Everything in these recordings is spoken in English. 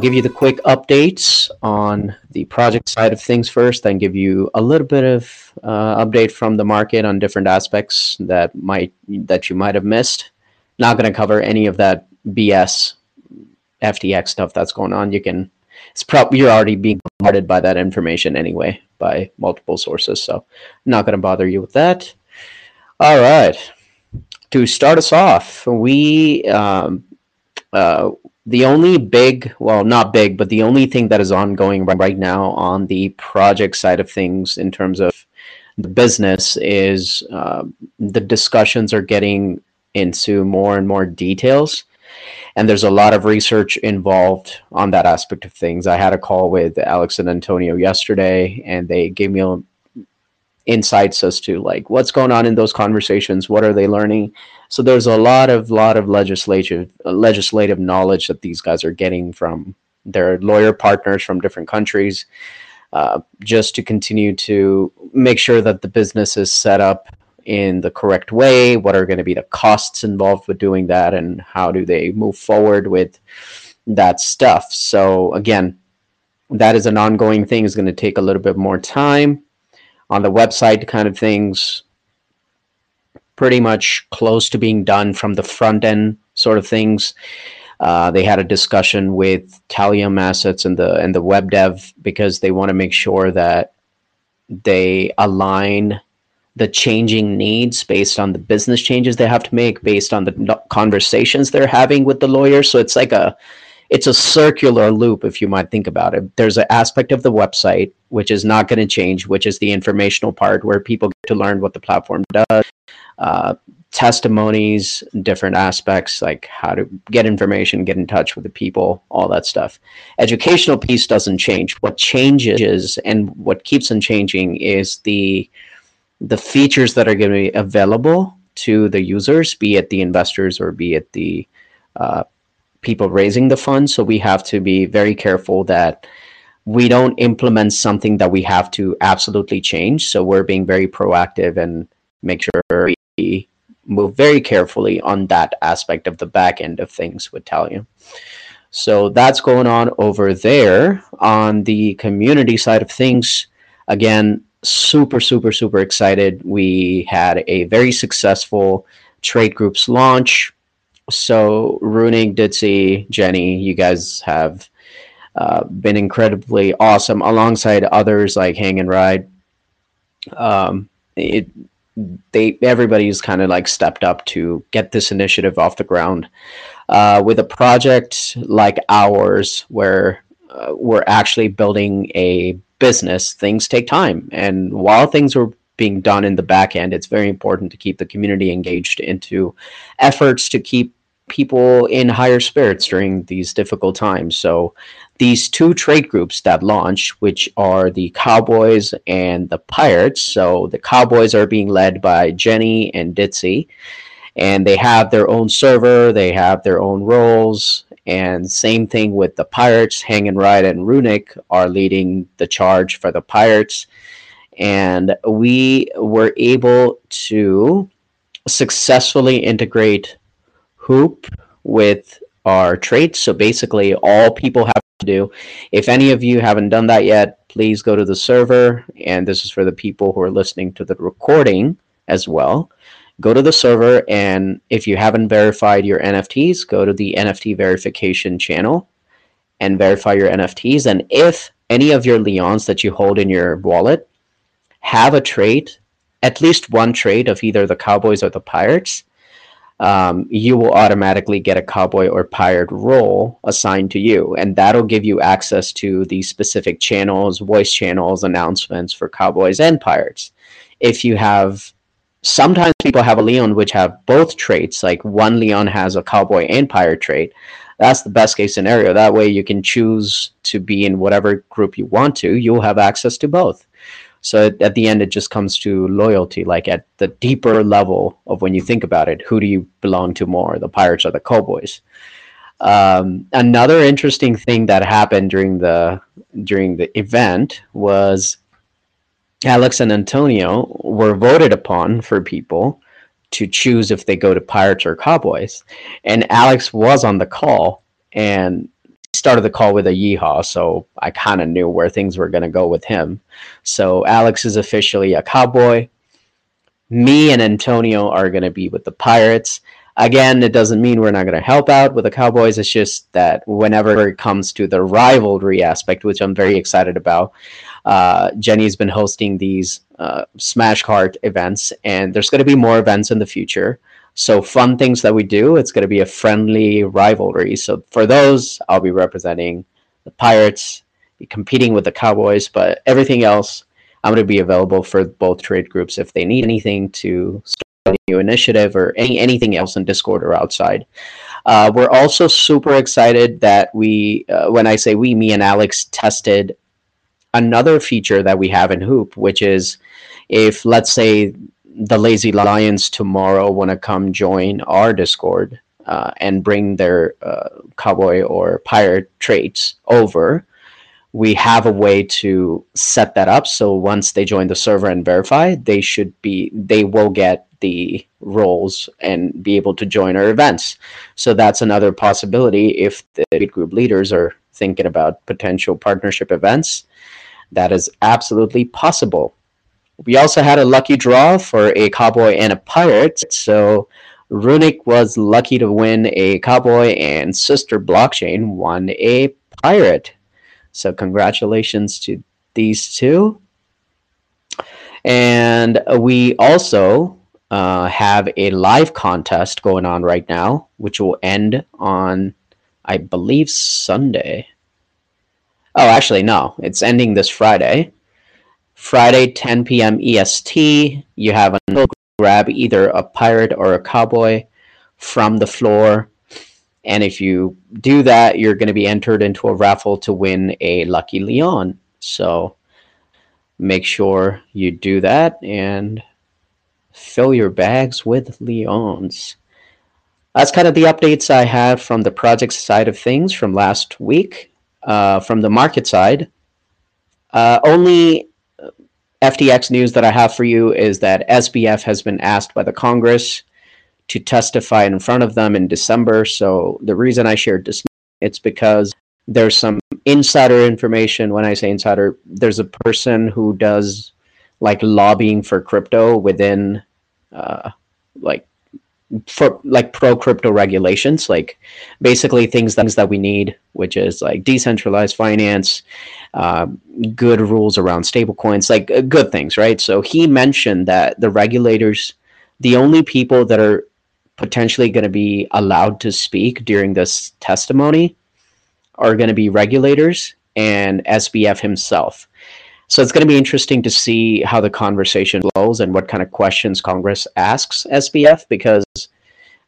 I'll give you the quick updates on the project side of things first, then give you a little bit of uh, update from the market on different aspects that might that you might have missed. Not going to cover any of that BS FTX stuff that's going on. You can it's probably you're already being bombarded by that information anyway by multiple sources, so I'm not going to bother you with that. All right, to start us off, we um, uh, the only big, well, not big, but the only thing that is ongoing right now on the project side of things in terms of the business is uh, the discussions are getting into more and more details and there's a lot of research involved on that aspect of things. I had a call with Alex and Antonio yesterday, and they gave me a, insights as to like what's going on in those conversations, what are they learning. So there's a lot of lot of legislative legislative knowledge that these guys are getting from their lawyer partners from different countries, uh, just to continue to make sure that the business is set up in the correct way? What are going to be the costs involved with doing that? And how do they move forward with that stuff? So, again, that is an ongoing thing, is going to take a little bit more time. On the website, kind of things pretty much close to being done from the front end sort of things. Uh, they had a discussion with Talium Assets and the and the web dev because they want to make sure that they align the changing needs based on the business changes they have to make based on the conversations they're having with the lawyer so it's like a it's a circular loop if you might think about it. There's an aspect of the website which is not going to change which is the informational part where people get to learn what the platform does uh, testimonies different aspects like how to get information get in touch with the people all that stuff educational piece doesn't change what changes and what keeps on changing is the the features that are going to be available to the users, be it the investors or be it the uh, people raising the funds. So we have to be very careful that we don't implement something that we have to absolutely change. So we're being very proactive and make sure we move very carefully on that aspect of the back end of things with Talium. So that's going on over there on the community side of things. Again, super, super, super excited. We had a very successful trade groups launch. So, Runic, Ditzy, Jenny, you guys have uh, been incredibly awesome alongside others like Hang and Ride. Um, it, they everybody's kind of like stepped up to get this initiative off the ground. Uh, with a project like ours, where uh, we're actually building a business, things take time. And while things are being done in the back end, it's very important to keep the community engaged into efforts to keep people in higher spirits during these difficult times. So these two trade groups that launch, which are the Cowboys and the Pirates. So the Cowboys are being led by Jenny and Ditzy, and they have their own server, they have their own roles, and same thing with the Pirates. Hang and Ride and Runic are leading the charge for the Pirates. And we were able to successfully integrate Hoop with our traits. So basically, all people have to do, if any of you haven't done that yet, please go to the server. And this is for the people who are listening to the recording as well go to the server and if you haven't verified your NFTs, go to the NFT verification channel and verify your NFTs. And if any of your Leons that you hold in your wallet have a trait, at least one trait of either the Cowboys or the Pirates, um, you will automatically get a cowboy or pirate role assigned to you. And that'll give you access to the specific channels, voice channels, announcements for cowboys and pirates. If you have sometimes people have a Leon which have both traits, like one Leon has a cowboy and pirate trait. That's the best case scenario. That way you can choose to be in whatever group you want to. You'll have access to both. So at the end, it just comes to loyalty, like at the deeper level of when you think about it, who do you belong to more, the pirates or the cowboys? Um, another interesting thing that happened during the during the event was Alex and Antonio were voted upon for people to choose if they go to Pirates or Cowboys. And Alex was on the call and started the call with a yeehaw, so I kind of knew where things were going to go with him. So Alex is officially a cowboy. Me and Antonio are going to be with the Pirates. Again, it doesn't mean we're not going to help out with the Cowboys. It's just that whenever it comes to the rivalry aspect, which I'm very excited about, uh, Jenny's been hosting these uh, Smash Kart events, and there's going to be more events in the future. So fun things that we do. It's going to be a friendly rivalry. So for those, I'll be representing the Pirates, competing with the Cowboys, but everything else, I'm going to be available for both trade groups if they need anything to start a new initiative or any anything else in Discord or outside. Uh, we're also super excited that we, uh, when I say we, me and Alex tested another feature that we have in Hoop, which is if let's say the Lazy Lions tomorrow want to come join our Discord uh, and bring their uh, cowboy or pirate traits over, we have a way to set that up. So once they join the server and verify, they should be they will get the roles and be able to join our events. So that's another possibility if the group leaders are thinking about potential partnership events. That is absolutely possible. We also had a lucky draw for a cowboy and a pirate. So Runic was lucky to win a cowboy, and Sister Blockchain won a pirate. So congratulations to these two. And we also uh, have a live contest going on right now, which will end on, I believe, Sunday. Oh, actually, no, it's ending this Friday. Friday, 10 p.m. EST. You have a grab either a pirate or a cowboy from the floor. And if you do that, you're going to be entered into a raffle to win a Lucky Leon. So make sure you do that and fill your bags with Leons. That's kind of the updates I have from the project side of things from last week. Uh, from the market side, uh, only FTX news that I have for you is that SBF has been asked by the Congress to testify in front of them in December. So the reason I shared this, it's because there's some insider information. When I say insider, there's a person who does like lobbying for crypto within, uh, like for like pro crypto regulations, like basically things things that we need, which is like decentralized finance, uh, good rules around stablecoins, like uh, good things, right? So he mentioned that the regulators, the only people that are potentially going to be allowed to speak during this testimony are going to be regulators and SBF himself. So it's going to be interesting to see how the conversation flows and what kind of questions Congress asks SBF because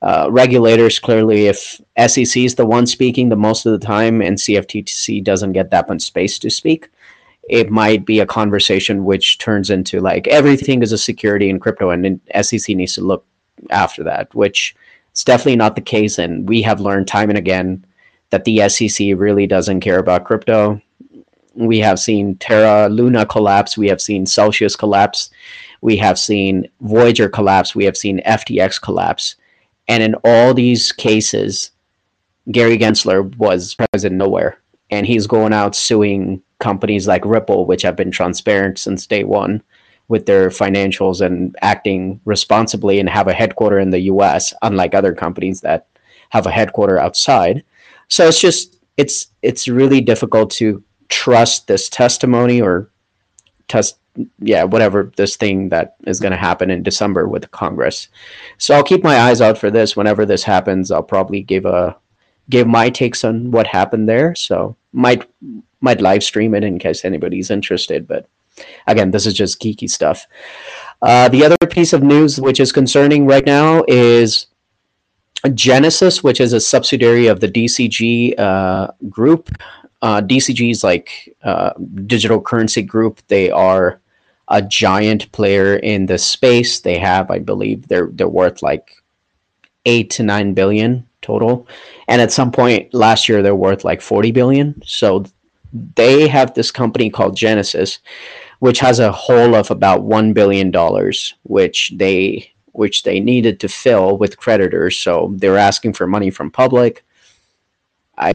uh, regulators clearly, if SEC is the one speaking the most of the time and CFTC doesn't get that much space to speak, it might be a conversation which turns into like everything is a security in crypto and SEC needs to look after that, which is definitely not the case. And we have learned time and again that the SEC really doesn't care about crypto we have seen Terra Luna collapse. We have seen Celsius collapse. We have seen Voyager collapse. We have seen FTX collapse. And in all these cases, Gary Gensler was present nowhere. And he's going out suing companies like Ripple, which have been transparent since day one with their financials and acting responsibly and have a headquarter in the US, unlike other companies that have a headquarter outside. So it's just it's it's really difficult to trust this testimony or test yeah whatever this thing that is going to happen in december with congress. So i'll keep my eyes out for this. Whenever this happens i'll probably give a give my takes on what happened there. So might might live stream it in case anybody's interested but again this is just geeky stuff. Uh, the other piece of news which is concerning right now is genesis which is a subsidiary of the dcg uh, group uh, DCG's like uh, digital currency group. They are a giant player in the space. They have, I believe, they're they're worth like eight to nine billion total, and at some point last year they're worth like forty billion. So they have this company called Genesis, which has a hole of about one billion dollars, which they which they needed to fill with creditors. So they're asking for money from public. I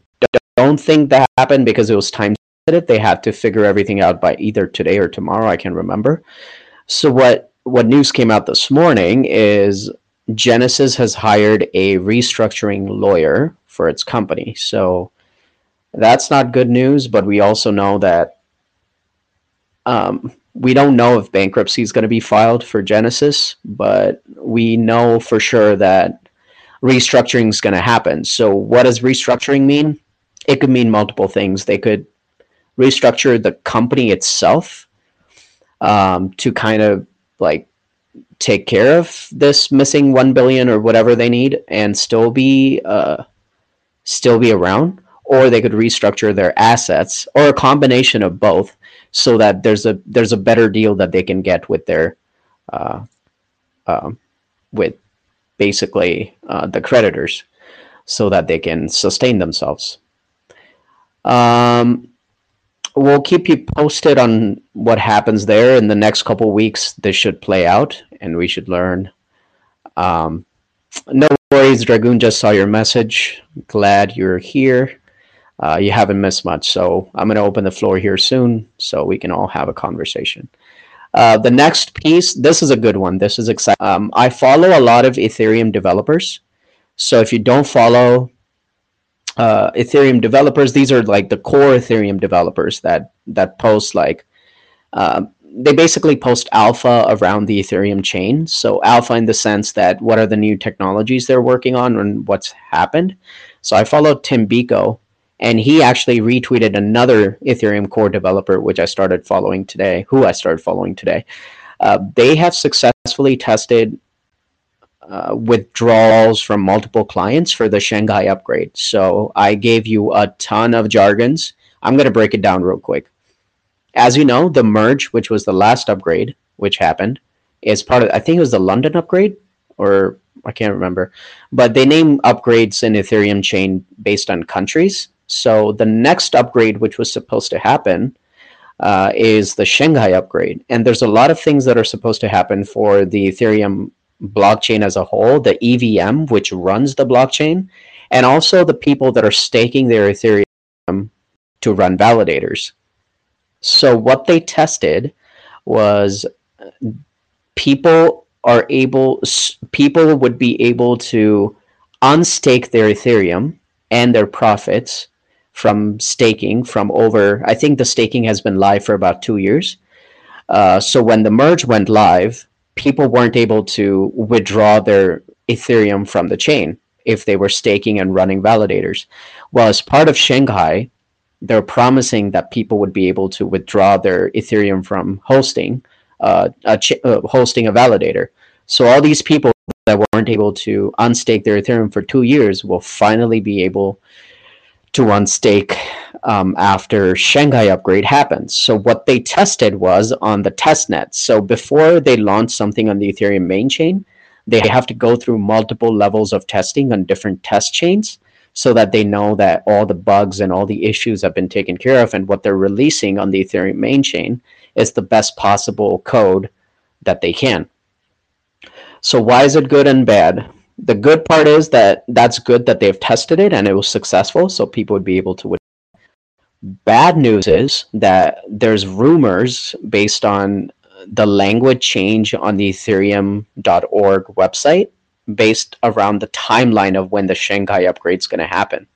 don't think that happened because it was time sensitive. They had to figure everything out by either today or tomorrow. I can't remember. So what what news came out this morning is Genesis has hired a restructuring lawyer for its company. So that's not good news, but we also know that um, we don't know if bankruptcy is going to be filed for Genesis, but we know for sure that restructuring is going to happen. So, what does restructuring mean? It could mean multiple things. They could restructure the company itself um, to kind of like take care of this missing one billion or whatever they need and still be uh, still be around or they could restructure their assets or a combination of both so that there's a there's a better deal that they can get with their uh, um, with basically uh, the creditors so that they can sustain themselves um, we'll keep you posted on what happens there in the next couple weeks this should play out and we should learn um, no worries dragoon just saw your message glad you're here uh, you haven't missed much. So I'm going to open the floor here soon so we can all have a conversation. Uh, the next piece, this is a good one. This is exciting. Um, I follow a lot of Ethereum developers. So if you don't follow uh, Ethereum developers, these are like the core Ethereum developers that that post like um, they basically post alpha around the Ethereum chain. So alpha in the sense that what are the new technologies they're working on and what's happened. So I followed Tim Beiko, and he actually retweeted another Ethereum core developer, which I started following today, who I started following today. Uh, they have successfully tested uh, withdrawals from multiple clients for the Shanghai upgrade. So I gave you a ton of jargons. I'm going to break it down real quick. As you know, the merge, which was the last upgrade, which happened, is part of, I think it was the London upgrade, or I can't remember. But they name upgrades in Ethereum chain based on countries. So the next upgrade, which was supposed to happen, uh, is the Shanghai upgrade. And there's a lot of things that are supposed to happen for the Ethereum blockchain as a whole, the EVM, which runs the blockchain, and also the people that are staking their Ethereum to run validators. So what they tested was people are able, people would be able to unstake their Ethereum and their profits from staking from over, I think the staking has been live for about two years. Uh, so when the merge went live, people weren't able to withdraw their Ethereum from the chain if they were staking and running validators. Well, as part of Shanghai, they're promising that people would be able to withdraw their Ethereum from hosting, uh, a ch- uh, hosting a validator. So all these people that weren't able to unstake their Ethereum for two years will finally be able to run stake um, after Shanghai upgrade happens. So what they tested was on the test net. So before they launch something on the Ethereum main chain, they have to go through multiple levels of testing on different test chains so that they know that all the bugs and all the issues have been taken care of and what they're releasing on the Ethereum main chain is the best possible code that they can. So why is it good and bad? The good part is that that's good that they've tested it and it was successful, so people would be able to. Bad news is that there's rumors based on the language change on the Ethereum.org website based around the timeline of when the Shanghai upgrade is going to happen.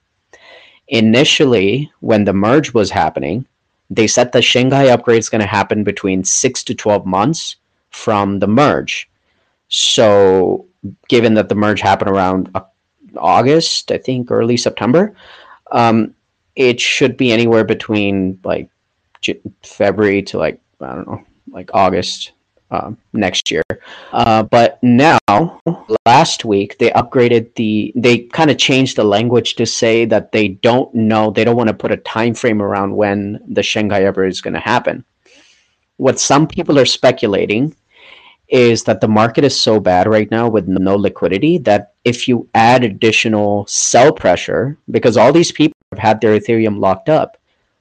Initially, when the merge was happening, they said the Shanghai upgrade is going to happen between six to 12 months from the merge. So given that the merge happened around August, I think early September, um, it should be anywhere between like J- February to like I don't know, like August um, next year. Uh, but now, last week, they upgraded the. They kind of changed the language to say that they don't know. They don't want to put a time frame around when the Shanghai ever is going to happen. What some people are speculating is that the market is so bad right now with no liquidity that if you add additional sell pressure, because all these people have had their Ethereum locked up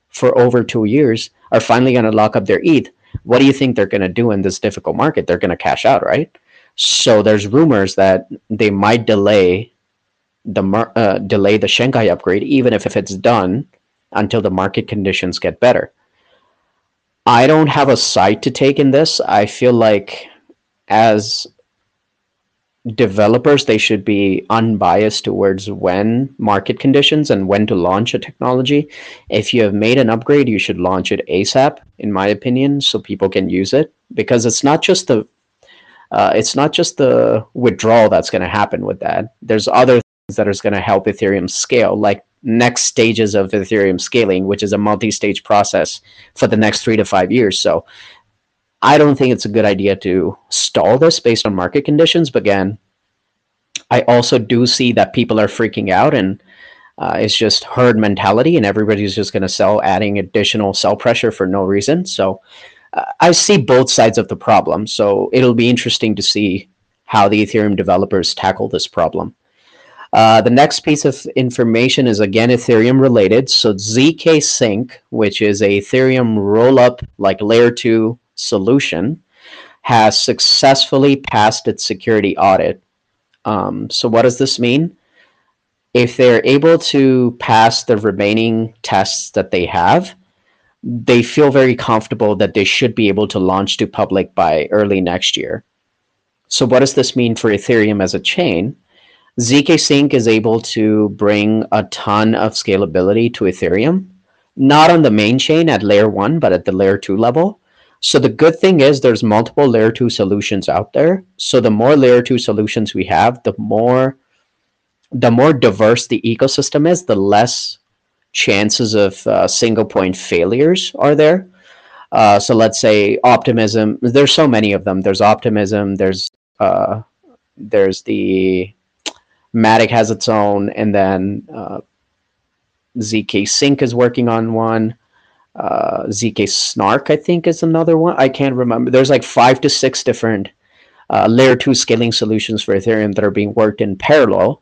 for over two years, are finally going to lock up their ETH. What do you think they're going to do in this difficult market? They're going to cash out, right? So there's rumors that they might delay the uh, delay the Shanghai upgrade, even if, if it's done until the market conditions get better. I don't have a side to take in this. I feel like as developers, they should be unbiased towards when market conditions and when to launch a technology. If you have made an upgrade, you should launch it ASAP, in my opinion, so people can use it. Because it's not just the uh, it's not just the withdrawal that's going to happen with that. There's other things that is going to help Ethereum scale, like next stages of Ethereum scaling, which is a multi-stage process for the next three to five years. So I don't think it's a good idea to stall this based on market conditions. But again, I also do see that people are freaking out and uh, it's just herd mentality and everybody's just going to sell, adding additional sell pressure for no reason. So uh, I see both sides of the problem. So it'll be interesting to see how the Ethereum developers tackle this problem. Uh, the next piece of information is again Ethereum related. So zkSync, which is a Ethereum rollup like layer two solution, has successfully passed its security audit. Um, so what does this mean? If they're able to pass the remaining tests that they have, they feel very comfortable that they should be able to launch to public by early next year. So what does this mean for Ethereum as a chain? zkSync is able to bring a ton of scalability to Ethereum, not on the main chain at layer one, but at the layer two level. So the good thing is there's multiple layer two solutions out there. So the more layer two solutions we have, the more the more diverse the ecosystem is, the less chances of uh, single point failures are there. Uh, so let's say optimism. There's so many of them. There's optimism. There's uh, there's the Matic has its own, and then uh, zkSync is working on one. Uh, ZK Snark, I think, is another one. I can't remember. There's like five to six different uh, layer two scaling solutions for Ethereum that are being worked in parallel.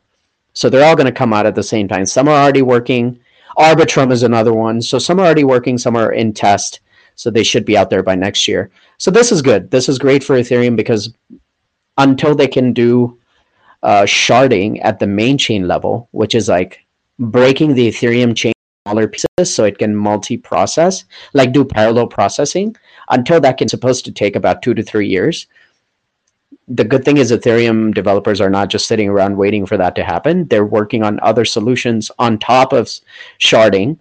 So they're all going to come out at the same time. Some are already working. Arbitrum is another one. So some are already working, some are in test. So they should be out there by next year. So this is good. This is great for Ethereum because until they can do uh, sharding at the main chain level, which is like breaking the Ethereum chain smaller pieces so it can multi-process, like do parallel processing. Until that can supposed to take about two to three years. The good thing is Ethereum developers are not just sitting around waiting for that to happen. They're working on other solutions on top of sharding.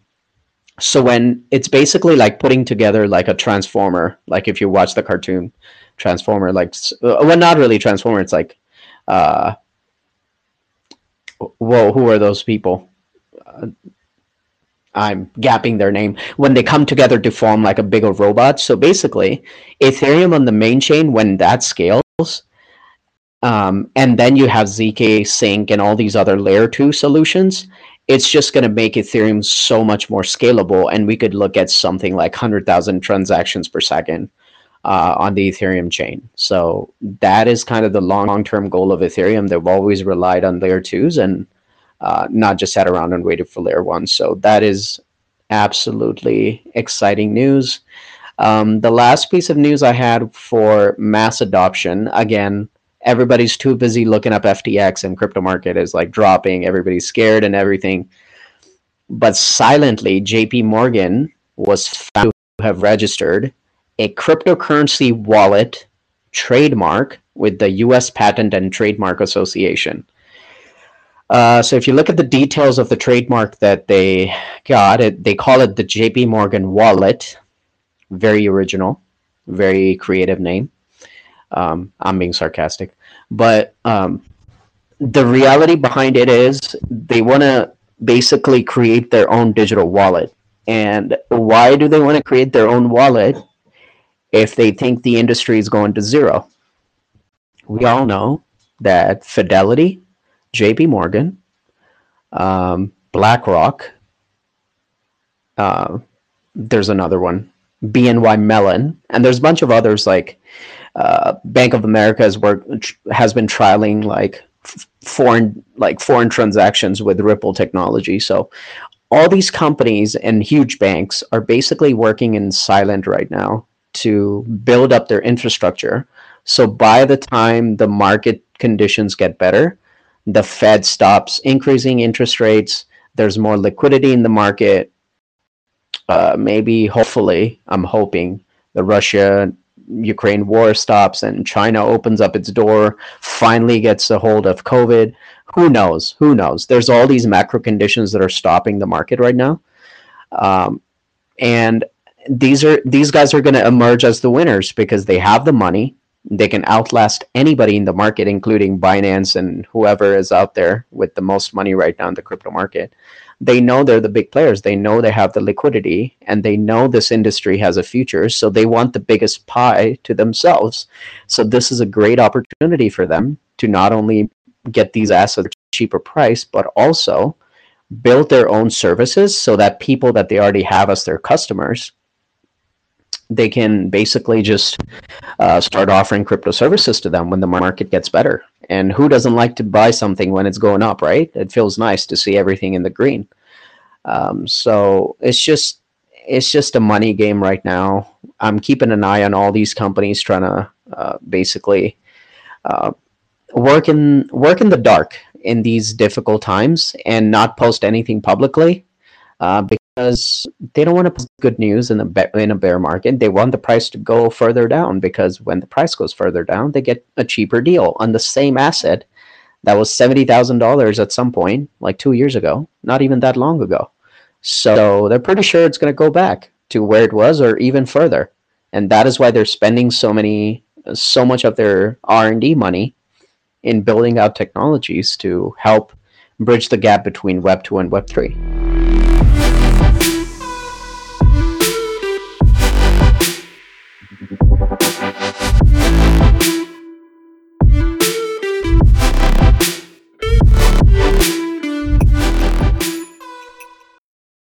So when it's basically like putting together like a transformer, like if you watch the cartoon transformer, like well, not really transformer. It's like uh, whoa, who are those people? Uh, I'm gapping their name when they come together to form like a bigger robot. So basically, Ethereum on the main chain, when that scales, um, and then you have zkSync and all these other layer two solutions, it's just going to make Ethereum so much more scalable. And we could look at something like 100,000 transactions per second uh, on the Ethereum chain. So that is kind of the long term goal of Ethereum. They've always relied on layer twos and uh, not just sat around and waited for layer one. So that is absolutely exciting news. Um, the last piece of news I had for mass adoption again, everybody's too busy looking up FTX and crypto market is like dropping. Everybody's scared and everything. But silently, JP Morgan was found to have registered a cryptocurrency wallet trademark with the US Patent and Trademark Association. Uh, so if you look at the details of the trademark that they got, it they call it the JP Morgan wallet. Very original, very creative name. Um, I'm being sarcastic, but um, the reality behind it is they want to basically create their own digital wallet. And why do they want to create their own wallet? if they think the industry is going to zero. We all know that Fidelity, JP Morgan, um, BlackRock, uh, there's another one, BNY Mellon, and there's a bunch of others like uh, Bank of America has worked has been trialing like foreign like foreign transactions with Ripple technology. So all these companies and huge banks are basically working in silent right now to build up their infrastructure. So by the time the market conditions get better, the Fed stops increasing interest rates, there's more liquidity in the market. Uh, maybe, hopefully, I'm hoping the Russia Ukraine war stops and China opens up its door, finally gets a hold of COVID. Who knows? Who knows? There's all these macro conditions that are stopping the market right now. Um, and these are these guys are going to emerge as the winners because they have the money they can outlast anybody in the market including binance and whoever is out there with the most money right now in the crypto market. They know they're the big players. They know they have the liquidity and they know this industry has a future so they want the biggest pie to themselves. So this is a great opportunity for them to not only get these assets at a cheaper price but also build their own services so that people that they already have as their customers they can basically just uh, start offering crypto services to them when the market gets better. And who doesn't like to buy something when it's going up, right? It feels nice to see everything in the green. Um, so it's just it's just a money game right now. I'm keeping an eye on all these companies trying to uh, basically uh, work in work in the dark in these difficult times and not post anything publicly uh, because they don't want to put good news in a in a bear market. They want the price to go further down because when the price goes further down, they get a cheaper deal on the same asset that was seventy thousand dollars at some point, like two years ago, not even that long ago. So they're pretty sure it's going to go back to where it was or even further, and that is why they're spending so many, so much of their R and D money in building out technologies to help bridge the gap between Web two and Web three.